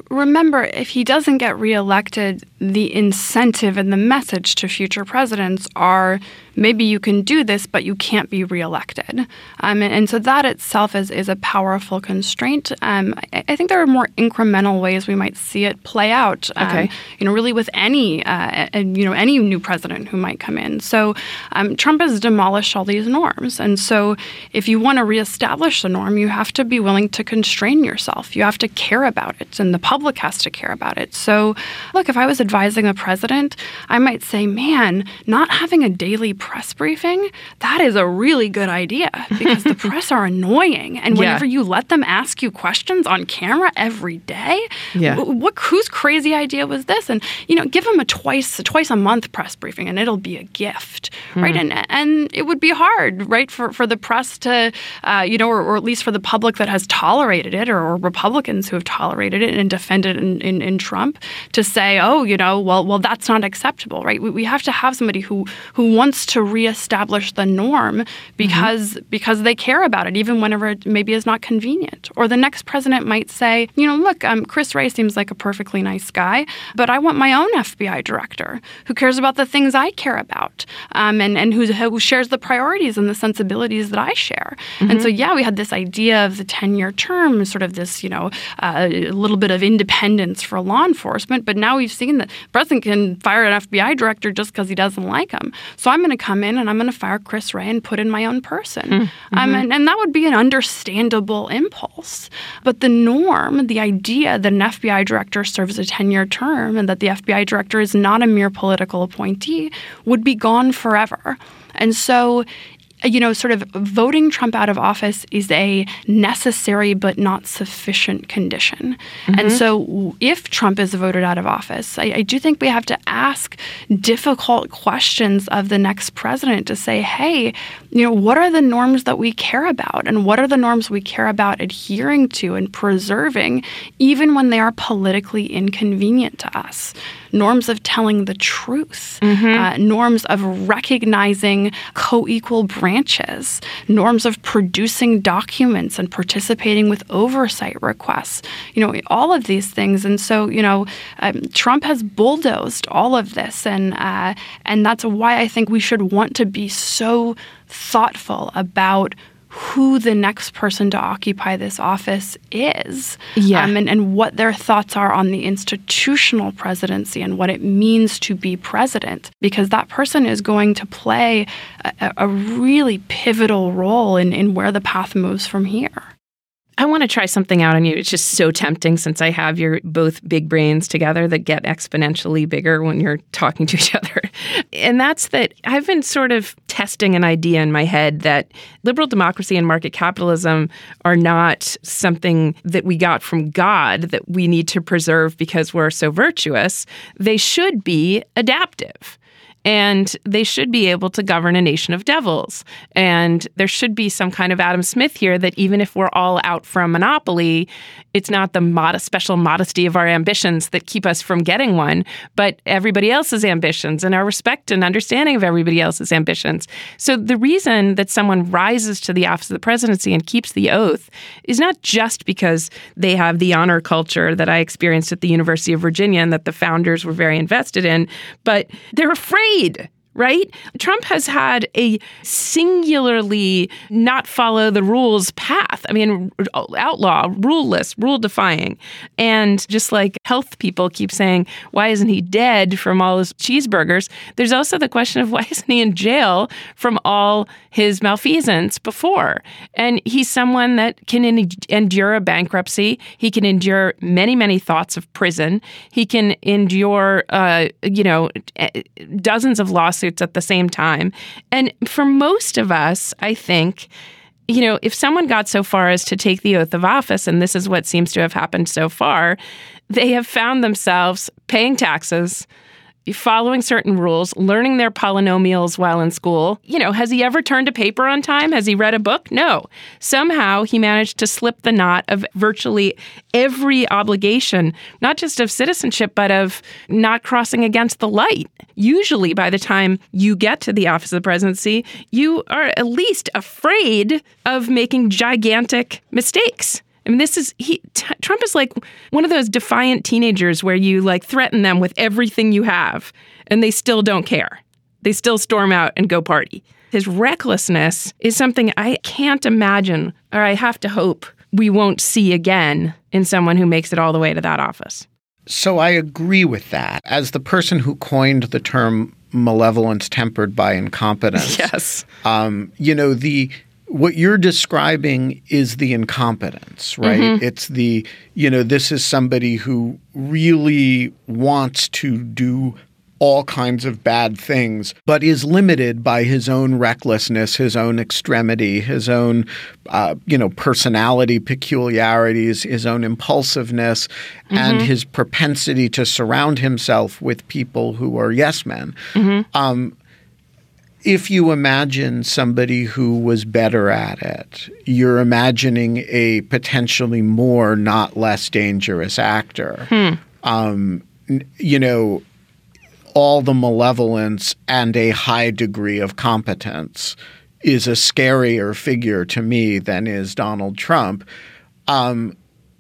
remember, if he doesn't get reelected, the incentive and the message to future presidents are maybe you can do this, but you can't be reelected. Um, and, and, so that itself is, is a powerful constraint. Um, I, I, think there are more incremental ways we might see it play out. Um, okay. You know, really with any, uh, you know, any new president who might come in. So um, Trump has demolished all these norms. And so if you want to reestablish the norm, you have to be willing to constrain yourself. You have to care about it, and the public has to care about it. So, look, if I was advising a president, I might say, man, not having a daily press briefing, that is a really good idea because the <laughs> press are annoying. And whenever yeah. you let them ask you questions on camera every day, yeah. what whose crazy idea was this? And you know, give them a twice a twice a month press briefing and it'll be a gift, mm. right? And and it would be hard, right, for, for the press to, uh, you know, or, or, at least for the public that has tolerated it or, or Republicans who have tolerated it and defended in, in, in, Trump to say, oh, you know, well, well, that's not acceptable, right? We, we have to have somebody who who wants to reestablish the norm because mm-hmm. because they care about it, even whenever it maybe is not convenient. Or the next president might say, you know, look, um, Chris Wray seems like a perfectly nice guy, but I want my own FBI director who cares about the things I care about um, and and who, who shares the priorities and the sensibilities that I share. Mm-hmm. And so, yeah, we had this idea of the ten-year term, sort of this, you know, uh, a little bit of independence for law enforcement. But now we've seen that the president can fire an FBI director just because he doesn't like him. So I'm going to come in and I'm going to fire Chris Wray and put in my own person. Mm-hmm. Um, and, and that would be an understandable impulse. But the norm, the idea that an FBI director serves a 10 year term and that the FBI director is not a mere political appointee would be gone forever. And so you know, sort of voting Trump out of office is a necessary but not sufficient condition. Mm-hmm. And so, if Trump is voted out of office, I, I, do think we have to ask difficult questions of the next president to say, hey, you know, what are the norms that we care about? And what are the norms we care about adhering to and preserving, even when they are politically inconvenient to us? Norms of telling the truth, mm-hmm. uh, norms of recognizing co equal branches norms of producing documents and participating with oversight requests, you know, all of these things. And so, you know, um, Trump has bulldozed all of this, and uh, and that's why I think we should want to be so thoughtful about who the next person to occupy this office is yeah. Um, and, and what their thoughts are on the institutional presidency and what it means to be president because that person is going to play a, a really pivotal role in, in where the path moves from here I want to try something out on you. It's just so tempting since I have your both big brains together that get exponentially bigger when you're talking to <laughs> each other. And that's that I've been sort of testing an idea in my head that liberal democracy and market capitalism are not something that we got from God that we need to preserve because we're so virtuous. They should be adaptive and they should be able to govern a nation of devils. And there should be some kind of Adam Smith here that even if we're all out for a monopoly, it's not the modest, special modesty of our ambitions that keep us from getting one, but everybody else's ambitions and our respect and understanding of everybody else's ambitions. So the reason that someone rises to the office of the presidency and keeps the oath is not just because they have the honor culture that I experienced at the University of Virginia and that the founders were very invested in, but they're afraid afraid right? Trump has had a singularly not follow the rules path. I mean, outlaw, ruleless, rule defying. And just like health people keep saying, why isn't he dead from all his cheeseburgers? There's also the question of <laughs> why isn't he in jail from all his malfeasance before? And he's someone that can endure a bankruptcy. He can endure many, many thoughts of prison. He can endure, uh, you know, dozens of lawsuits lawsuits at the same time. And for most of us, I think, you know, if someone got so far as to take the oath of office, and this is what seems to have happened so far, they have found themselves paying taxes, following certain rules, learning their polynomials while in school. You know, has he ever turned a paper on time? Has he read a book? No. Somehow he managed to slip the knot of virtually every obligation, not just of citizenship, but of not crossing against the light. Usually, by the time you get to the office of the presidency, you are at least afraid of making gigantic mistakes. I mean, this is he. T- Trump is like one of those defiant teenagers where you like threaten them with everything you have, and they still don't care. They still storm out and go party. His recklessness is something I can't imagine, or I have to hope we won't see again in someone who makes it all the way to that office. So I agree with that. As the person who coined the term malevolence tempered by incompetence, <laughs> yes, um, you know the what you're describing is the incompetence, right? Mm-hmm. It's the, you know, this is somebody who really wants to do all kinds of bad things, but is limited by his own recklessness, his own extremity, his own, uh, you know, personality peculiarities, his own impulsiveness, mm-hmm. and his propensity to surround himself with people who are yes men. Mm-hmm. Um, if you imagine somebody who was better at it, you're imagining a potentially more, not less dangerous actor. Hmm. Um, you know, all the malevolence and a high degree of competence is a scarier figure to me than is Donald Trump. Um,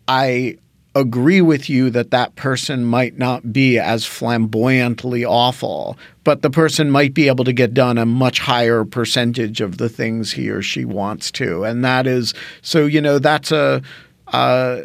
I agree with you that that person might not be as flamboyantly awful, but the person might be able to get done a much higher percentage of the things he or she wants to. And that is so, you know, that's a uh,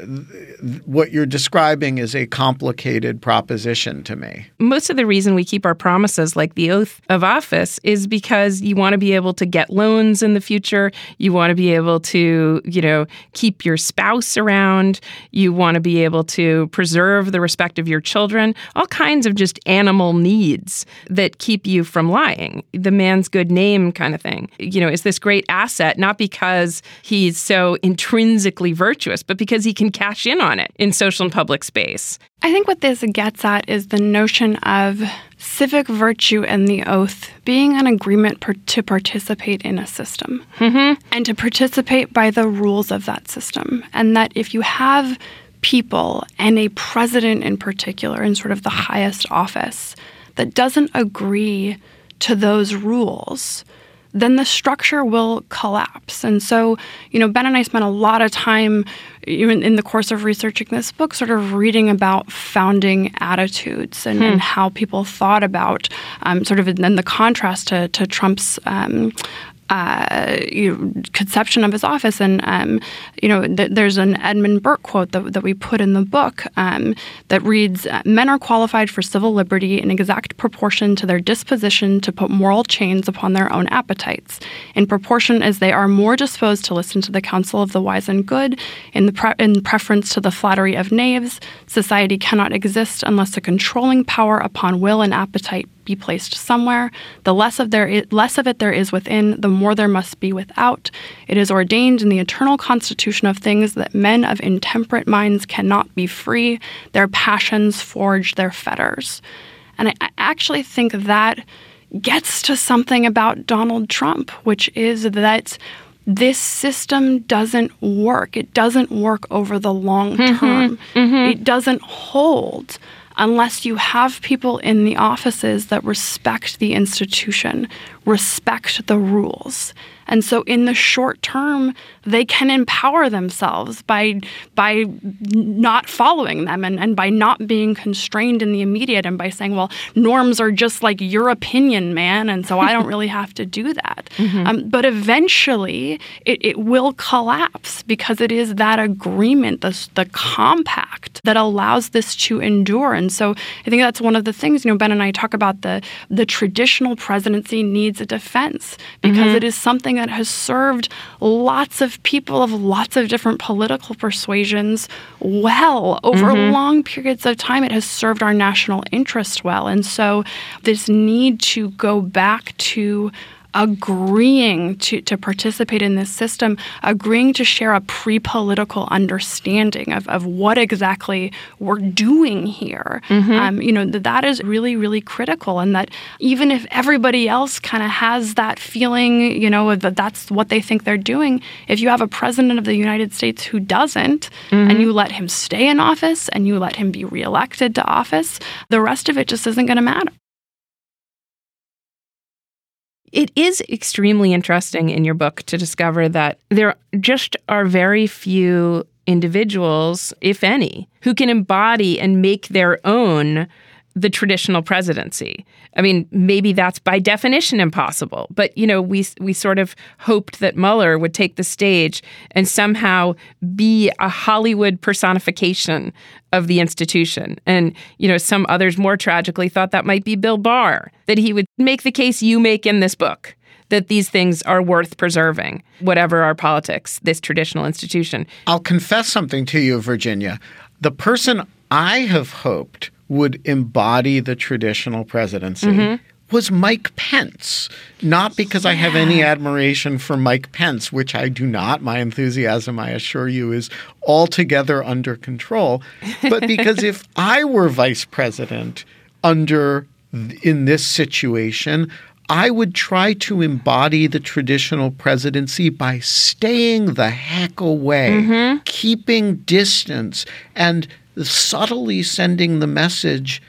what you're describing is a complicated proposition to me. Most of the reason we keep our promises, like the oath of office, is because you want to be able to get loans in the future. You want to be able to, you know, keep your spouse around. You want to be able to preserve the respect of your children. All kinds of just animal needs that keep you from lying. The man's good name, kind of thing. You know, is this great asset not because he's so intrinsically virtuous, but because he can cash in on it in social and public space. I think what this gets at is the notion of civic virtue and the oath being an agreement per- to participate in a system Mm-hmm. and to participate by the rules of that system. And that if you have people and a president in particular in sort of the highest office that doesn't agree to those rules, then the structure will collapse. And so, you know, Ben and I spent a lot of time even in the course of researching this book, sort of reading about founding attitudes and, and how people thought about um, sort of in the contrast to, to Trump's um, uh, you know, conception of his office. And, um, you know, th- there's an Edmund Burke quote that, that we put in the book um, that reads Men are qualified for civil liberty in exact proportion to their disposition to put moral chains upon their own appetites, in proportion as they are more disposed to listen to the counsel of the wise and good, in, the pre- in preference to the flattery of knaves. Society cannot exist unless a controlling power upon will and appetite be placed somewhere. The less of there less of it there is within, the more there must be without. It is ordained in the eternal constitution of things that men of intemperate minds cannot be free. Their passions forge their fetters. And I, I actually think that gets to something about Donald Trump, which is that this system doesn't work. It doesn't work over the long mm-hmm. term. Mm-hmm. It doesn't hold unless you have people in the offices that respect the institution, respect the rules. And so in the short term, they can empower themselves by by not following them and, and by not being constrained in the immediate and by saying, well, norms are just like your opinion, man, and so I don't <laughs> really have to do that. Um, but eventually it, it will collapse because it is that agreement, the, the compact that allows this to endure. And so I think that's one of the things, you know, Ben and I talk about the the traditional presidency needs a defense because it is something that has served lots of people of lots of different political persuasions well over mm-hmm. long periods of time. It has served our national interest well. And so this need to go back to agreeing to, to participate in this system, agreeing to share a pre political understanding of, of what exactly we're doing here. Um, you know, th- that is really, really critical. And that even if everybody else kind of has that feeling, you know, that that's what they think they're doing, if you have a president of the United States who doesn't, and you let him stay in office and you let him be reelected to office, the rest of it just isn't going to matter. It is extremely interesting in your book to discover that there just are very few individuals, if any, who can embody and make their own the traditional presidency. I mean, maybe that's by definition impossible, but you know, we we sort of hoped that Mueller would take the stage and somehow be a Hollywood personification of the institution. And you know, some others more tragically thought that might be Bill Barr, that he would make the case you make in this book that these things are worth preserving, whatever our politics, this traditional institution. I'll confess something to you, Virginia. The person I have hoped would embody the traditional presidency mm-hmm. was Mike Pence. Not because I have any admiration for Mike Pence, which I do not. My enthusiasm, I assure you, is altogether under control. But because if <laughs> I were vice president under in this situation, I would try to embody the traditional presidency by staying the heck away, mm-hmm. keeping distance, and subtly sending the message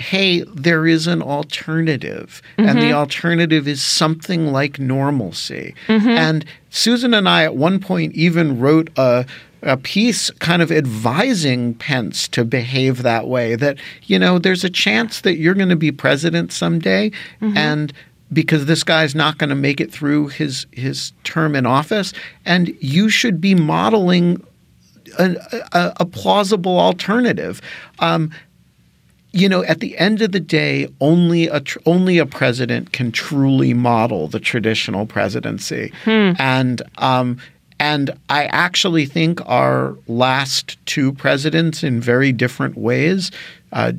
hey, there is an alternative, and the mm-hmm. alternative is something like normalcy. Mm-hmm. And Susan and I, at one point, even wrote a a piece kind of advising Pence to behave that way that, you know, there's a chance that you're going to be president someday. Mm-hmm. And because this guy's not going to make it through his his term in office and you should be modeling a, a, a plausible alternative. Um, you know, at the end of the day, only a tr- only a president can truly model the traditional presidency, and um, and I actually think our last two presidents, in very different ways. Uh,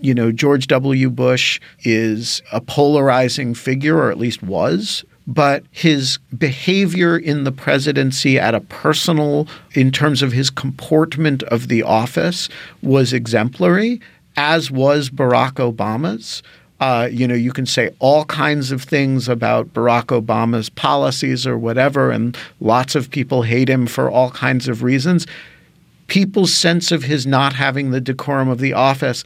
you know, George W. Bush is a polarizing figure, or at least was. But his behavior in the presidency at a personal, in terms of his comportment of the office, was exemplary as was Barack Obama's. Uh, you know, you can say all kinds of things about Barack Obama's policies or whatever, and lots of people hate him for all kinds of reasons. People's sense of his not having the decorum of the office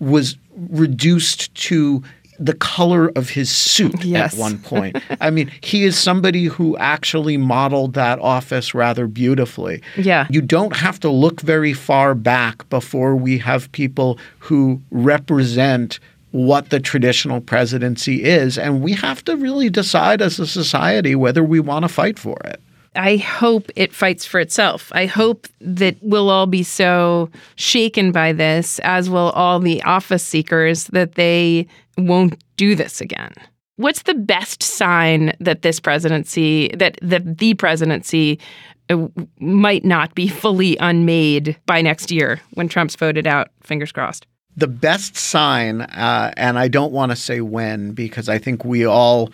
was reduced to the color of his suit Yes. at one <laughs> point. I mean, he is somebody who actually modeled that office rather beautifully. Yeah. You don't have to look very far back before we have people who represent what the traditional presidency is. And we have to really decide as a society whether we want to fight for it. I hope it fights for itself. I hope that we'll all be so shaken by this, as will all the office seekers, that they won't do this again. What's the best sign that this presidency, that, that the presidency uh, might not be fully unmade by next year when Trump's voted out? Fingers crossed. The best sign, uh, and I don't want to say when because I think we all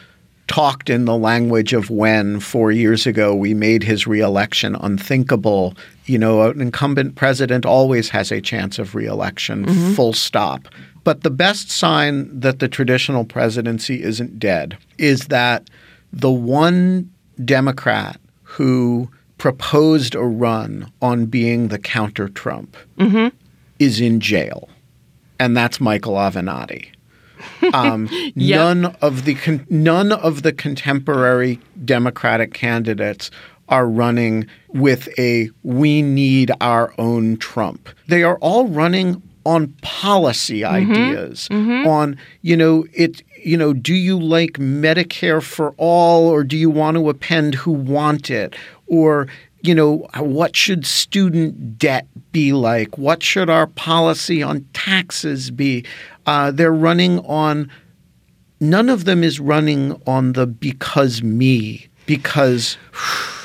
talked in the language of when four years ago we made his reelection unthinkable. You know, an incumbent president always has a chance of reelection, mm-hmm. full stop. But the best sign that the traditional presidency isn't dead is that the one Democrat who proposed a run on being the counter Trump mm-hmm. is in jail, and that's Michael Avenatti. <laughs> Um, None of the con- none of the contemporary Democratic candidates are running with a "we need our own Trump." They are all running on policy ideas, on you know it. You know, do you like Medicare for all, or do you want to append who want it, or you know, what should student debt be like? What should our policy on taxes be? Uh, they're running on, none of them is running on the because me, because,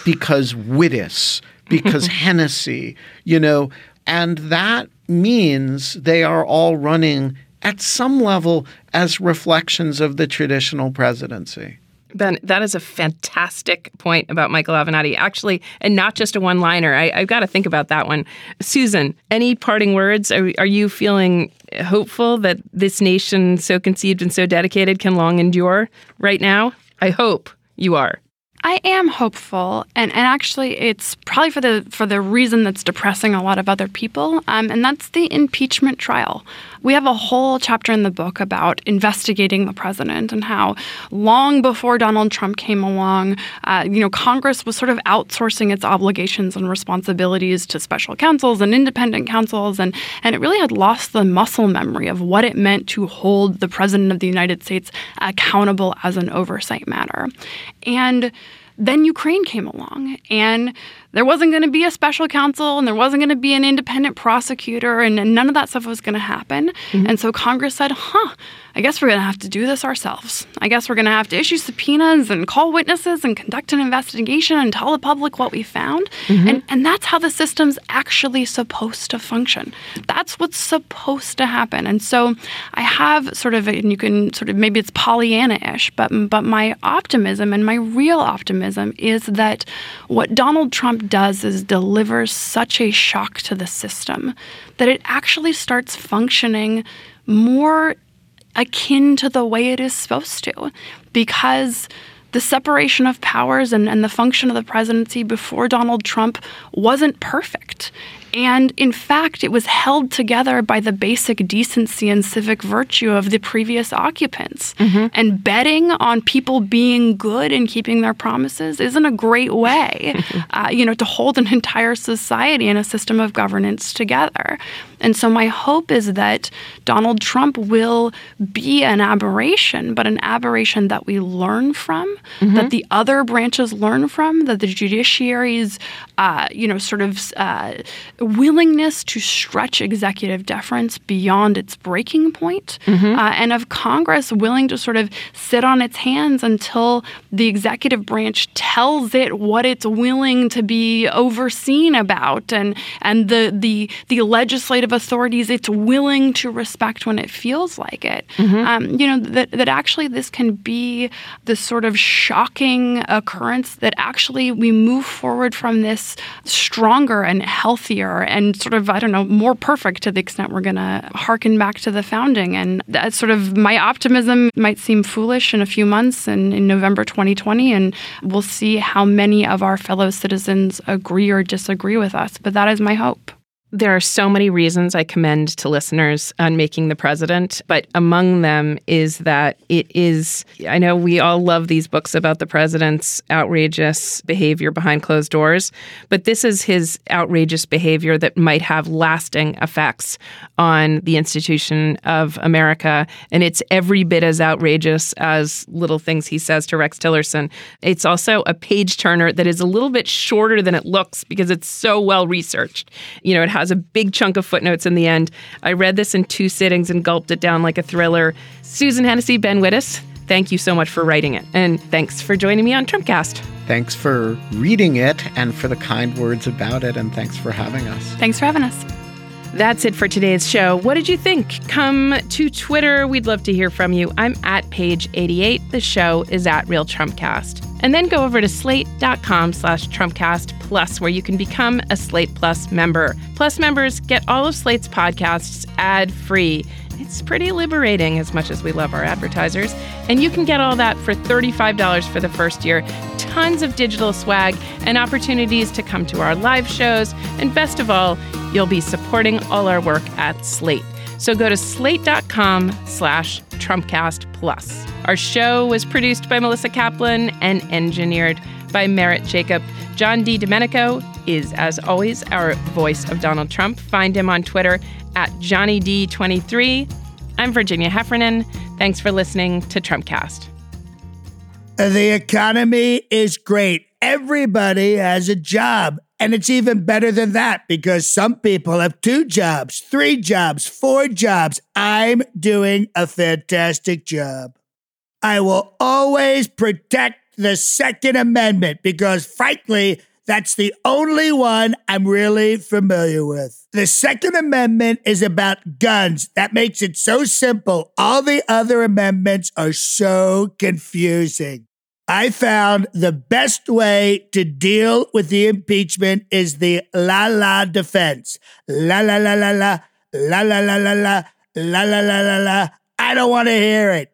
because Wittes, because <laughs> Hennessey, you know, and that means they are all running at some level as reflections of the traditional presidency. Ben, that is a fantastic point about Michael Avenatti, actually, and not just a one liner. I've got to think about that one. Susan, any parting words? Are, are you feeling hopeful that this nation, so conceived and so dedicated, can long endure right now? I hope you are. I am hopeful, and, and actually, it's probably for the for the reason that's depressing a lot of other people, um, and that's the impeachment trial. We have a whole chapter in the book about investigating the president and how long before Donald Trump came along, uh, you know, Congress was sort of outsourcing its obligations and responsibilities to special counsels and independent counsels, and and it really had lost the muscle memory of what it meant to hold the president of the United States accountable as an oversight matter, and then Ukraine came along and there wasn't going to be a special counsel and there wasn't going to be an independent prosecutor and, and none of that stuff was going to happen. Mm-hmm. And so Congress said, huh, I guess we're going to have to do this ourselves. I guess we're going to have to issue subpoenas and call witnesses and conduct an investigation and tell the public what we found. Mm-hmm. And, and that's how the system's actually supposed to function. That's what's supposed to happen. And so I have sort of, and you can sort of, maybe it's Pollyanna-ish, but, but my optimism and my real optimism is that what Donald Trump does is delivers such a shock to the system that it actually starts functioning more akin to the way it is supposed to because the separation of powers and, and the function of the presidency before Donald Trump wasn't perfect. And in fact, it was held together by the basic decency and civic virtue of the previous occupants. Mm-hmm. And betting on people being good and keeping their promises isn't a great way, <laughs> uh, you know, to hold an entire society and a system of governance together. And so my hope is that Donald Trump will be an aberration, but an aberration that we learn from, mm-hmm. that the other branches learn from, that the judiciary's, uh, you know, sort of uh, willingness to stretch executive deference beyond its breaking point, mm-hmm. uh, and of Congress willing to sort of sit on its hands until the executive branch tells it what it's willing to be overseen about, and and the the the legislative authorities it's willing to respect when it feels like it. Mm-hmm. Um, you know that that actually this can be the sort of shocking occurrence that actually we move forward from this stronger and healthier and sort of I don't know more perfect to the extent we're going to harken back to the founding. And that sort of my optimism might seem foolish in a few months and in November 2020, and we'll see how many of our fellow citizens agree or disagree with us. But that is my hope. There are so many reasons I commend to listeners on making the president, but among them is that it is. I know we all love these books about the president's outrageous behavior behind closed doors, but this is his outrageous behavior that might have lasting effects on the institution of America. And it's every bit as outrageous as little things he says to Rex Tillerson. It's also a page turner that is a little bit shorter than it looks because it's so well researched. You know, it has a big chunk of footnotes in the end. I read this in two sittings and gulped it down like a thriller. Susan Hennessey, Ben Wittes, thank you so much for writing it. And thanks for joining me on Trumpcast. Thanks for reading it and for the kind words about it. And thanks for having us. Thanks for having us. That's it for today's show. What did you think? Come to Twitter. We'd love to hear from you. I'm at page88. The show is at Real Trumpcast. And then go over to slate.com slash Trumpcast Plus, where you can become a Slate Plus member. Plus members get all of Slate's podcasts ad free. It's pretty liberating as much as we love our advertisers. And you can get all that for $35 for the first year. Tons of digital swag and opportunities to come to our live shows. And best of all, you'll be supporting all our work at Slate. So go to slate.com slash Trumpcast Plus. Our show was produced by Melissa Kaplan and engineered by Merritt Jacob. John Di Domenico is, as always, our voice of Donald Trump. Find him on Twitter at JohnnyD23. I'm Virginia Heffernan. Thanks for listening to Trumpcast. The economy is great. Everybody has a job. And it's even better than that because some people have two jobs, three jobs, four jobs. I'm doing a fantastic job. I will always protect the Second Amendment because, frankly, that's the only one I'm really familiar with. The Second Amendment is about guns. That makes it so simple. All the other amendments are so confusing. I found the best way to deal with the impeachment is the la la defense. La la la la la, la la la la la, la la la la la. I don't want to hear it.